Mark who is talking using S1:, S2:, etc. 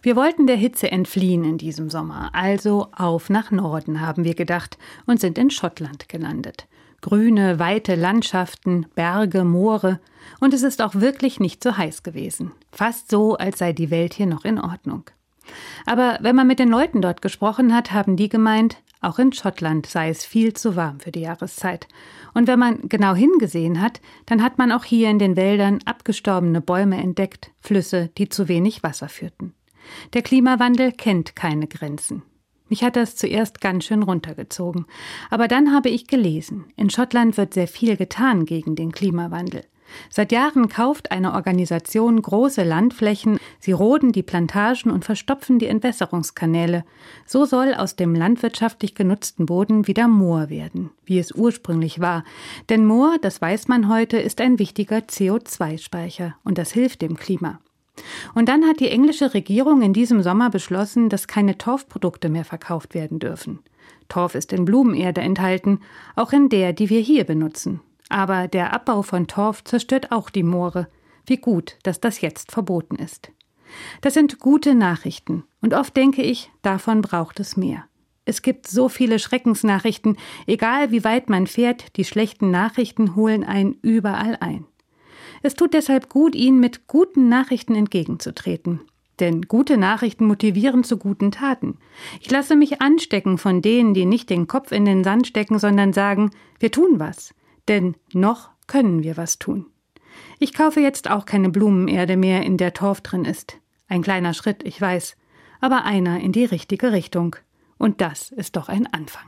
S1: Wir wollten der Hitze entfliehen in diesem Sommer, also auf nach Norden, haben wir gedacht, und sind in Schottland gelandet. Grüne, weite Landschaften, Berge, Moore, und es ist auch wirklich nicht so heiß gewesen. Fast so, als sei die Welt hier noch in Ordnung. Aber wenn man mit den Leuten dort gesprochen hat, haben die gemeint, auch in Schottland sei es viel zu warm für die Jahreszeit. Und wenn man genau hingesehen hat, dann hat man auch hier in den Wäldern abgestorbene Bäume entdeckt, Flüsse, die zu wenig Wasser führten. Der Klimawandel kennt keine Grenzen. Mich hat das zuerst ganz schön runtergezogen. Aber dann habe ich gelesen, in Schottland wird sehr viel getan gegen den Klimawandel. Seit Jahren kauft eine Organisation große Landflächen, sie roden die Plantagen und verstopfen die Entwässerungskanäle. So soll aus dem landwirtschaftlich genutzten Boden wieder Moor werden, wie es ursprünglich war. Denn Moor, das weiß man heute, ist ein wichtiger CO2-Speicher und das hilft dem Klima. Und dann hat die englische Regierung in diesem Sommer beschlossen, dass keine Torfprodukte mehr verkauft werden dürfen. Torf ist in Blumenerde enthalten, auch in der, die wir hier benutzen. Aber der Abbau von Torf zerstört auch die Moore. Wie gut, dass das jetzt verboten ist. Das sind gute Nachrichten, und oft denke ich, davon braucht es mehr. Es gibt so viele Schreckensnachrichten, egal wie weit man fährt, die schlechten Nachrichten holen einen überall ein. Es tut deshalb gut, ihnen mit guten Nachrichten entgegenzutreten. Denn gute Nachrichten motivieren zu guten Taten. Ich lasse mich anstecken von denen, die nicht den Kopf in den Sand stecken, sondern sagen, wir tun was. Denn noch können wir was tun. Ich kaufe jetzt auch keine Blumenerde mehr, in der Torf drin ist. Ein kleiner Schritt, ich weiß, aber einer in die richtige Richtung. Und das ist doch ein Anfang.